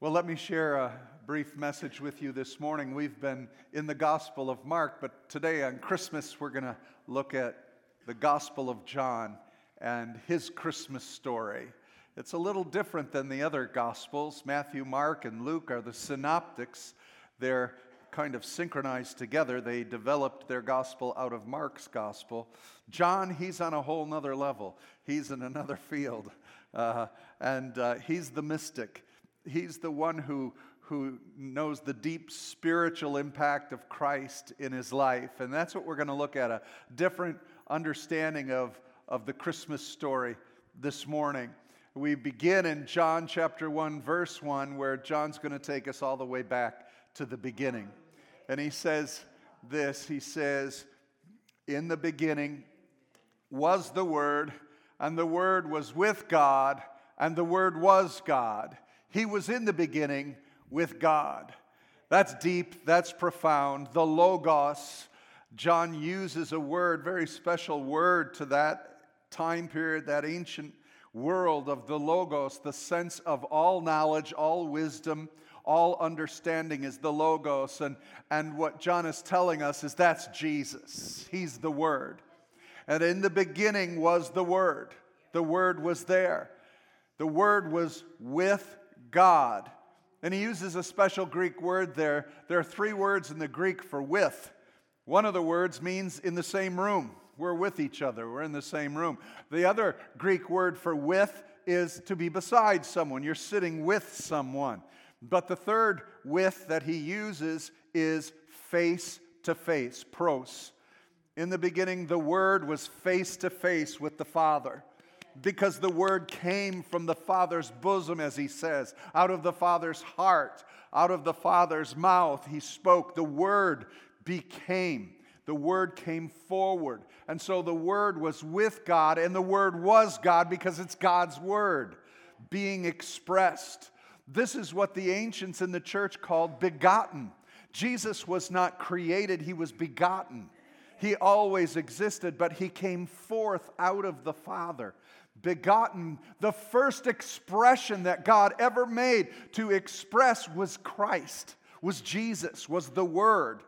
Well, let me share a brief message with you this morning. We've been in the Gospel of Mark, but today on Christmas, we're going to look at the Gospel of John and his Christmas story. It's a little different than the other Gospels. Matthew, Mark, and Luke are the synoptics. They're kind of synchronized together. They developed their gospel out of Mark's gospel. John, he's on a whole nother level. He's in another field. Uh, and uh, he's the mystic he's the one who, who knows the deep spiritual impact of Christ in his life. And that's what we're going to look at a different understanding of, of the Christmas story this morning. We begin in John chapter 1, verse 1, where John's going to take us all the way back to the beginning. And he says this He says, In the beginning was the Word, and the Word was with God, and the Word was God. He was in the beginning with God. That's deep, that's profound. The Logos, John uses a word, very special word to that time period, that ancient world of the Logos, the sense of all knowledge, all wisdom, all understanding is the Logos. And, and what John is telling us is that's Jesus. He's the Word. And in the beginning was the Word, the Word was there. The Word was with God. And he uses a special Greek word there. There are three words in the Greek for with. One of the words means in the same room. We're with each other, we're in the same room. The other Greek word for with is to be beside someone, you're sitting with someone. But the third with that he uses is face to face, pros. In the beginning, the Word was face to face with the Father because the word came from the Father's bosom, as he says, out of the Father's heart, out of the Father's mouth. He spoke. The word became. The word came forward. And so the word was with God, and the word was God because it's God's word being expressed. This is what the ancients in the church called begotten. Jesus was not created, he was begotten. He always existed, but he came forth out of the Father begotten. The first expression that God ever made to express was Christ, was Jesus, was the Word.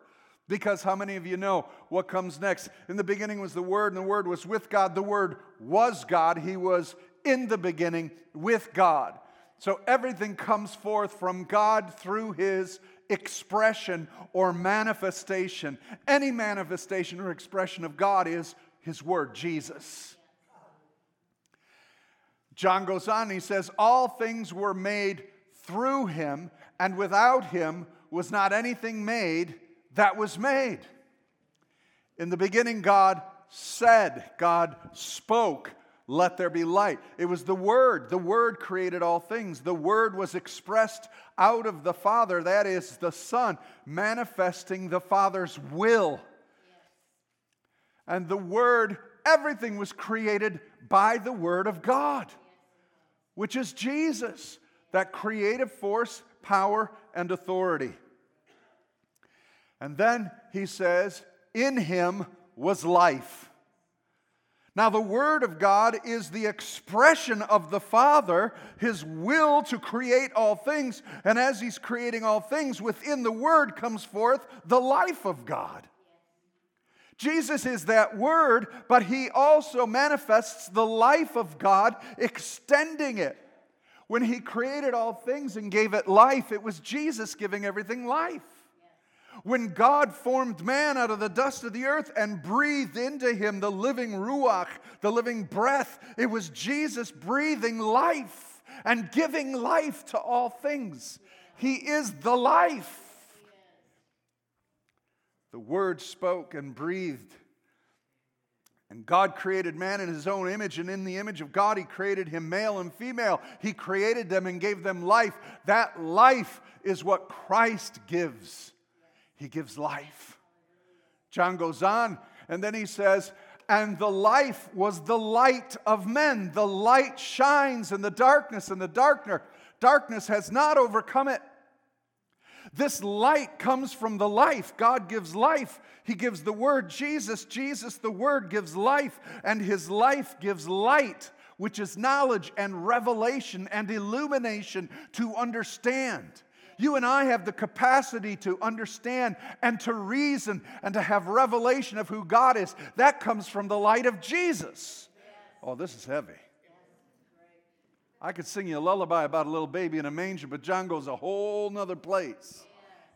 Because how many of you know what comes next? In the beginning was the Word, and the Word was with God. The Word was God. He was in the beginning with God. So everything comes forth from God through His expression or manifestation. Any manifestation or expression of God is His Word, Jesus. John goes on, he says, All things were made through him, and without him was not anything made that was made. In the beginning, God said, God spoke, let there be light. It was the Word. The Word created all things. The Word was expressed out of the Father, that is, the Son, manifesting the Father's will. And the Word, everything was created by the Word of God which is Jesus, that creative force, power, and authority. And then he says, In him was life. Now, the Word of God is the expression of the Father, His will to create all things. And as He's creating all things, within the Word comes forth the life of God. Jesus is that word, but he also manifests the life of God, extending it. When he created all things and gave it life, it was Jesus giving everything life. When God formed man out of the dust of the earth and breathed into him the living ruach, the living breath, it was Jesus breathing life and giving life to all things. He is the life. The Word spoke and breathed. And God created man in his own image, and in the image of God, he created him male and female. He created them and gave them life. That life is what Christ gives. He gives life. John goes on, and then he says, and the life was the light of men. The light shines in the darkness, and the darkness, darkness has not overcome it. This light comes from the life. God gives life. He gives the Word, Jesus. Jesus, the Word, gives life, and His life gives light. which is knowledge and revelation and illumination to understand. You and I have the capacity to understand and to reason and to have revelation of who God is. That comes from the light of Jesus. Oh, this is heavy. I could sing you a lullaby about a little baby in a manger, but John goes a whole nother place.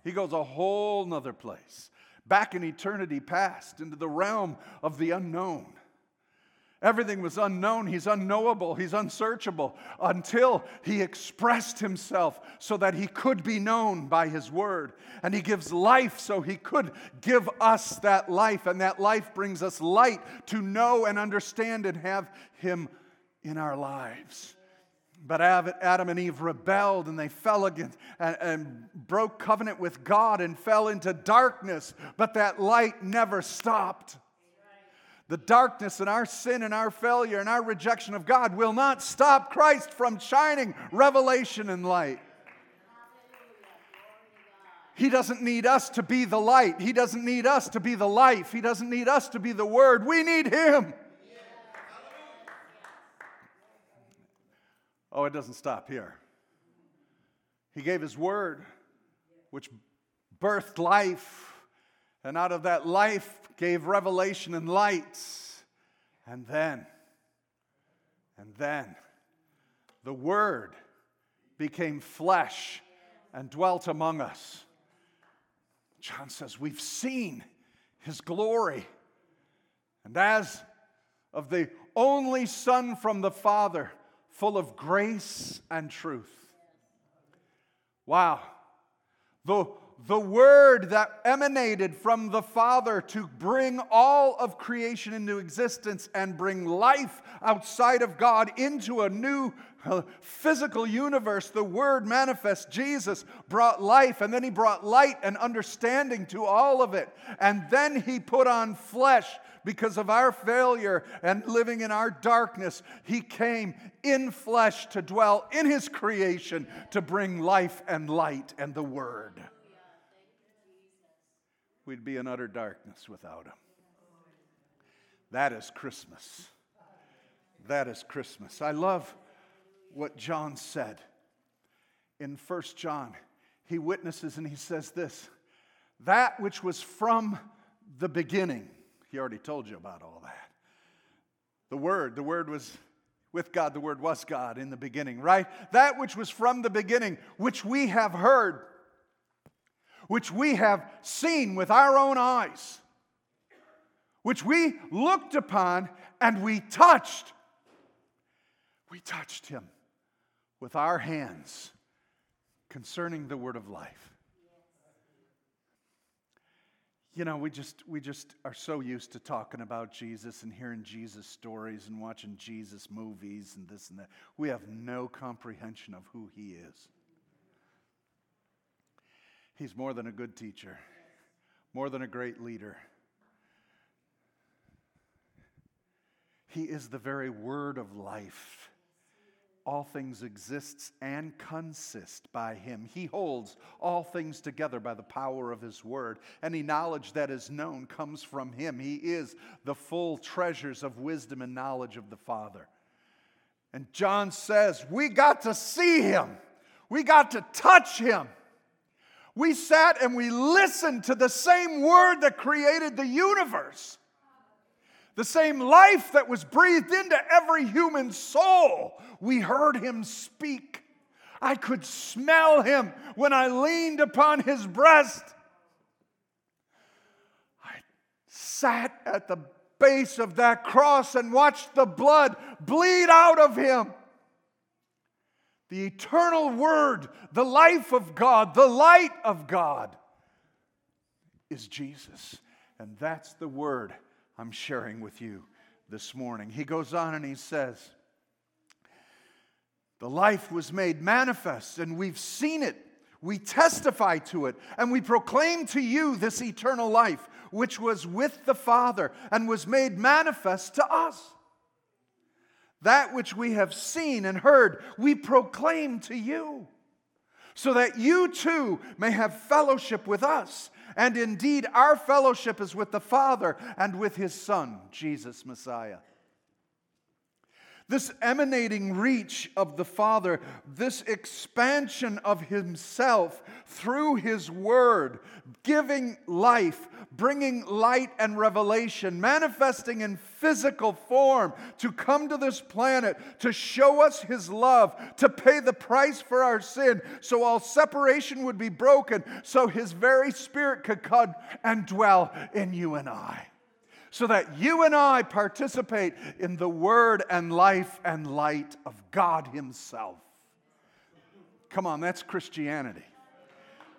He goes a whole nother place. Back in eternity past, into the realm of the unknown. Everything was unknown. He's unknowable. He's unsearchable until he expressed himself so that he could be known by his word. And he gives life so he could give us that life. And that life brings us light to know and understand and have him in our lives. But Adam and Eve rebelled and they fell against and, and, broke covenant with God and fell into darkness. But that light never stopped. The darkness and our sin and our failure and our rejection of God will not stop Christ from shining revelation and light. He doesn't need us to be the light. He doesn't need us to be the life. He doesn't need us to be the word. We need Him. Oh, it doesn't stop here. He gave His word, which birthed life. And out of that life gave revelation and light. And then, and then, the Word became flesh and dwelt among us. John says, We've seen His glory. And as of the only Son from the Father, full of grace and truth. Wow. The the word that emanated from the Father to bring all of creation into existence and bring life outside of God into a new uh, physical universe. The word manifest, Jesus brought life, and then he brought light and understanding to all of it. And then he put on flesh because of our failure and living in our darkness. He came in flesh to dwell in his creation to bring life and light and the word we'd be in utter darkness without him. That is Christmas. That is Christmas. I love what John said in First John. He witnesses and he says this that which was from the beginning. He already told you about all that. The Word, the Word was with God, the Word was God in the beginning, right? That which was from the beginning, which we have heard which we have seen with our own eyes, which we looked upon and we touched. We touched him with our hands concerning the word of life. You know, we just we just are so used to talking about Jesus and hearing Jesus stories and watching Jesus movies and this and that. We have no comprehension of who he is. He's more than a good teacher, more than a great leader. He is the very word of life. All things exist and consist by him. He holds all things together by the power of his word. Any knowledge that is known comes from him. He is the full treasures of wisdom and knowledge of the Father. And John says, We got to see him, we got to touch him. We sat and we listened to the same word that created the universe. The same life that was breathed into every human soul. We heard him speak. I could smell him when I leaned upon his breast. I sat at the base of that cross and watched the blood bleed out of him. The eternal Word, the life of God, the light of God is Jesus. And that's the word I'm sharing with you this morning. He goes on and he says, The life was made manifest, and we've seen it. We testify to it, and we proclaim to you this eternal life, which was with the Father and was made manifest to us. That which we have seen and heard, we proclaim to you, so that you too may have fellowship with us. And indeed, our fellowship is with the Father and with His Son, Jesus Messiah. This emanating reach of the Father, this expansion of Himself through His Word, giving life, bringing light and revelation, manifesting in physical form to come to this planet to show us His love, to pay the price for our sin, so all separation would be broken, so His very Spirit could come and dwell in you and I so that you and I participate in the word and life and light of God Himself. Come on, that's Christianity.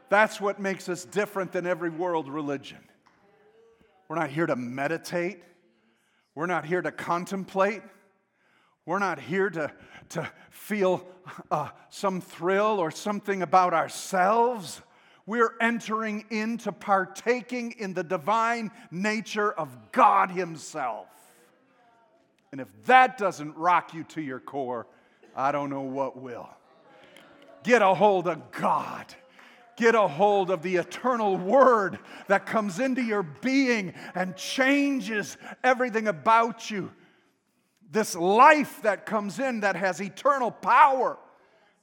That's what makes us different than every world religion. We're not here to meditate, we're not here to contemplate. We're not here to, to feel uh, some thrill or something about ourselves we're entering into partaking in the divine nature of God Himself. And if that doesn't rock you to your core, I don't know what will. Get a hold of God. Get a hold of the eternal word that comes into your being and changes everything about you. This life that comes in that has eternal power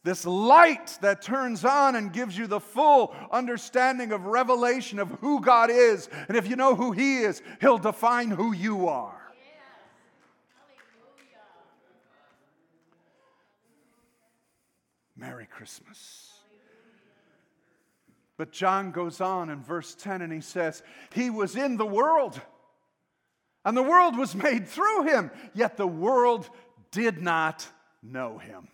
this light that turns on and gives you the full understanding of revelation of who God is. And if you know who He is, He'll define who you are. Merry Christmas. But John goes on in verse 10 and he says, He was in the world, and the world was made through him, yet the world did not know him.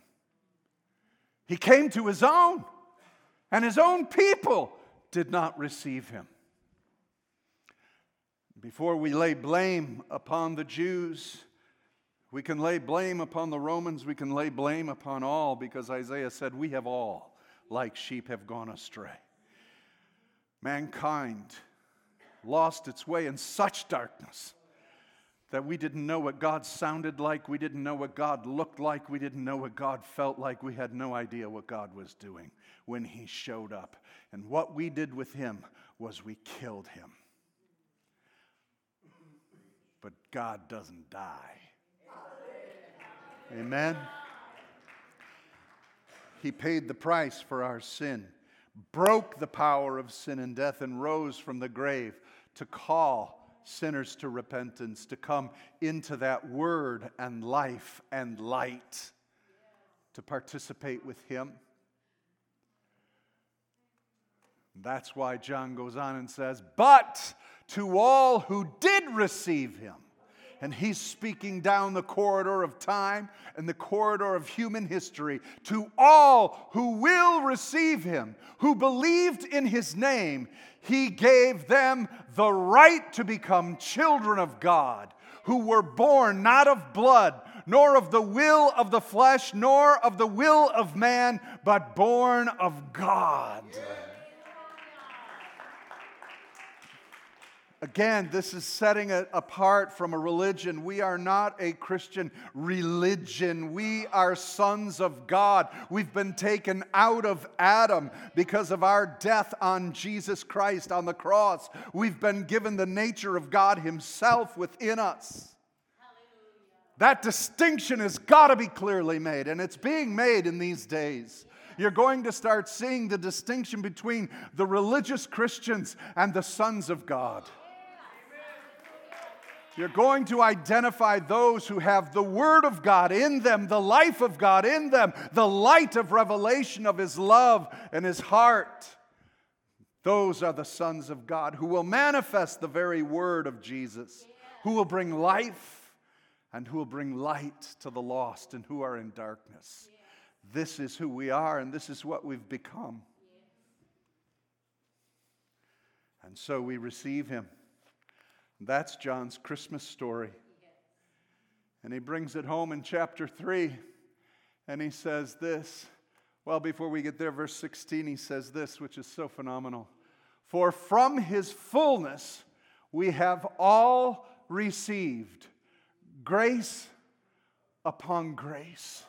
He came to his own, and his own people did not receive him. Before we lay blame upon the Jews, we can lay blame upon the Romans, we can lay blame upon all, because Isaiah said, We have all, like sheep, have gone astray. Mankind lost its way in such darkness that we didn't know what God sounded like, we didn't know what God looked like, we didn't know what God felt like, we had no idea what God was doing when He showed up. And what we did with Him was we killed Him. But God doesn't die. Amen? He paid the price for our sin, broke the power of sin and death, and rose from the grave to call sinners to repentance, to come into that word and life and light, to participate with Him. That's why John goes on and says, But to all who did receive Him, and he's speaking down the corridor of time and the corridor of human history to all who will receive him, who believed in his name. He gave them the right to become children of God, who were born not of blood, nor of the will of the flesh, nor of the will of man, but born of God. Again, this is setting it apart from a religion. We are not a Christian religion. We are sons of God. We've been taken out of Adam because of our death on Jesus Christ on the cross. We've been given the nature of God Himself within us. That distinction has got to be clearly made, and it's being made in these days you're going to start seeing the distinction between the religious Christians and the sons of God. You're going to identify those who have the Word of God in them, the life of God in them, the light of revelation of His love and His heart. Those are the sons of God who will manifest the very Word of Jesus, who will bring life and who will bring light to the lost and who are in darkness. This is who we are, and this is what we've become. And so we receive Him. That's John's Christmas story. And he brings it home in chapter 3, and he says this. Well, before we get there, verse 16, he says this, which is so phenomenal. For from his fullness we have all received grace upon grace.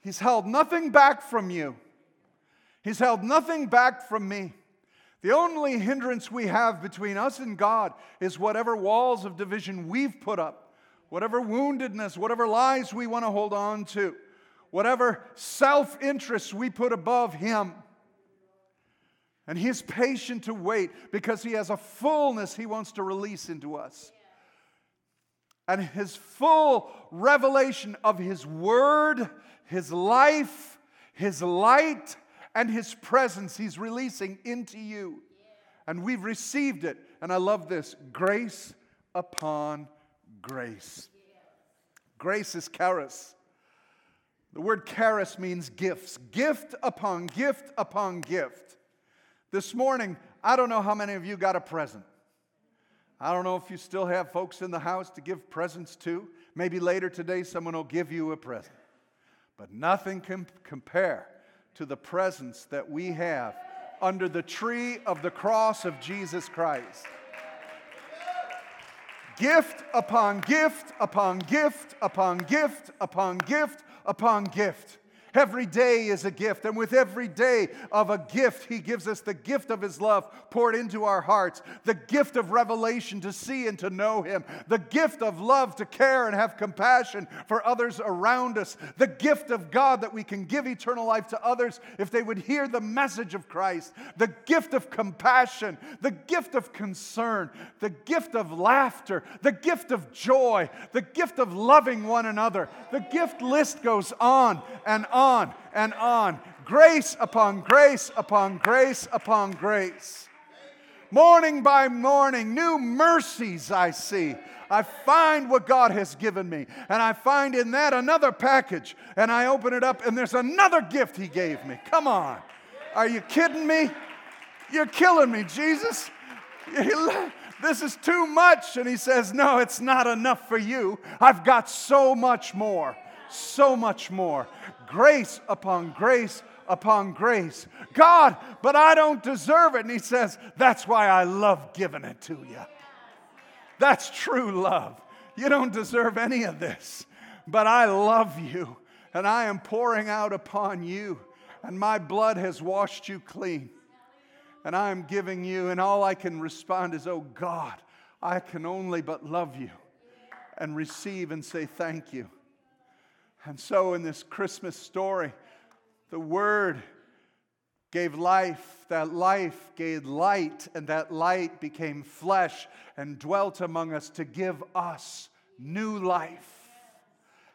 He's held nothing back from you, he's held nothing back from me. The only hindrance we have between us and God is whatever walls of division we've put up, whatever woundedness, whatever lies we want to hold on to, whatever self interest we put above Him. And He's patient to wait because He has a fullness He wants to release into us. And His full revelation of His Word, His life, His light, and His presence He's releasing into you. And we've received it. And I love this grace upon grace. Grace is charis. The word charis means gifts, gift upon gift upon gift. This morning, I don't know how many of you got a present. I don't know if you still have folks in the house to give presents to. Maybe later today, someone will give you a present. But nothing can compare to the presence that we have under the tree of the cross of Jesus Christ. Gift upon gift upon gift upon gift upon gift upon gift. Every day is a gift, and with every day of a gift, He gives us the gift of His love poured into our hearts, the gift of revelation to see and to know Him, the gift of love to care and have compassion for others around us, the gift of God that we can give eternal life to others if they would hear the message of Christ, the gift of compassion, the gift of concern, the gift of laughter, the gift of joy, the gift of loving one another. The gift list goes on and on on and on. Grace upon grace upon grace upon grace. Morning by morning, new mercies I see. I find what God has given me, and I find in that another package, and I open it up, and there's another gift He gave me. Come on. Are you kidding me? You're killing me, Jesus. This is too much. And He says, No, it's not enough for you. I've got so much more so much more. Grace upon grace upon grace. God, but I don't deserve it. And he says, That's why I love giving it to you. That's true love. You don't deserve any of this, but I love you and I am pouring out upon you, and my blood has washed you clean. And I am giving you, and all I can respond is, Oh God, I can only but love you and receive and say thank you. And so, in this Christmas story, the Word gave life, that life gave light, and that light became flesh and dwelt among us to give us new life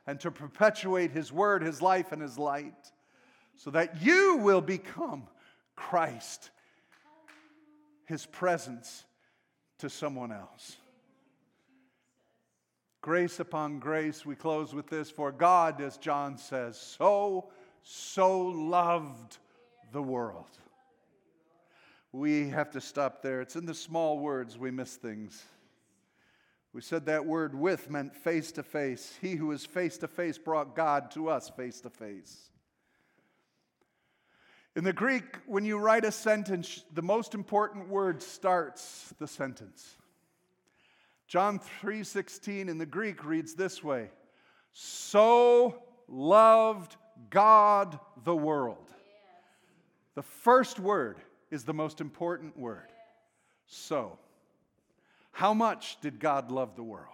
and to perpetuate His Word, His life, and His light, so that you will become Christ, His presence to someone else. Grace upon grace. We close with this For God, as John says, so, so loved the world. We have to stop there. It's in the small words we miss things. We said that word with meant face to face. He who is face to face brought God to us face to face. In the Greek, when you write a sentence, the most important word starts the sentence. John 3:16 in the Greek reads this way: So loved God the world. The first word is the most important word. So. How much did God love the world?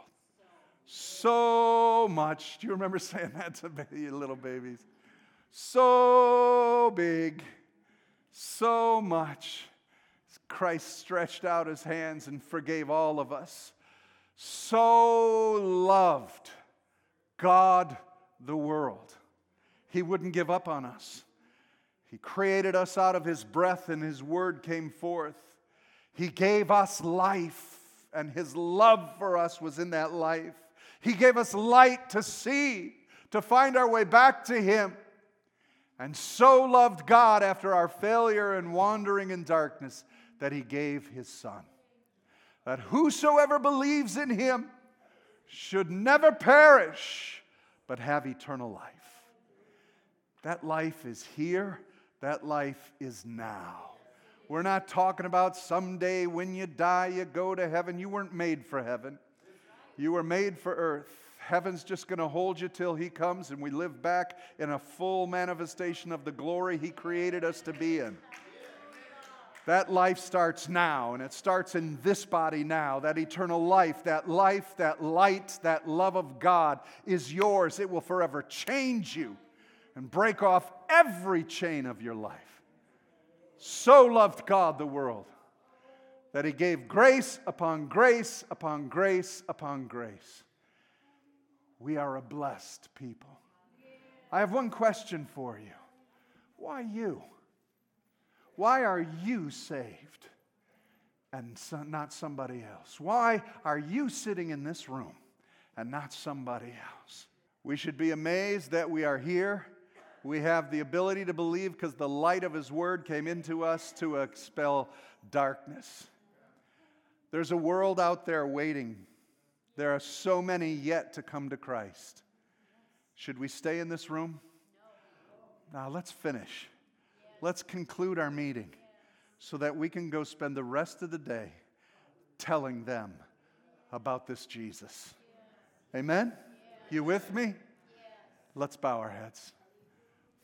So much. Do you remember saying that to baby, little babies? So big, so much. Christ stretched out his hands and forgave all of us so loved God the world. He wouldn't give up on us. He created us out of His breath, and His word came forth. He gave us life, and His love for us was in that life. He gave us light to see, to find our way back to Him. And so loved God after our failure and wandering in darkness that He gave His Son that whosoever believes in him should never perish, but have eternal life. That life is here, that life is now. We're not talking about someday when you die, you go to heaven. You weren't made for heaven, you were made for earth. Heaven's just going to hold you till He comes and we live back in a full manifestation of the glory He created us to be in. That life starts now, and it starts in this body now. That eternal life, that life, that light, that love of God is yours. It will forever change you and break off every chain of your life. So loved God the world that he gave grace upon grace upon grace upon grace. We are a blessed people. I have one question for you. Why you? Why are you saved and so, not somebody else? Why are you sitting in this room and not somebody else? We should be amazed that we are here. We have the ability to believe because the light of His Word came into us to expel darkness. There's a world out there waiting. There are so many yet to come to Christ. Should we stay in this room? Now let's finish. Let's conclude our meeting so that we can go spend the rest of the day telling them about this Jesus. Amen? You with me? Let's bow our heads.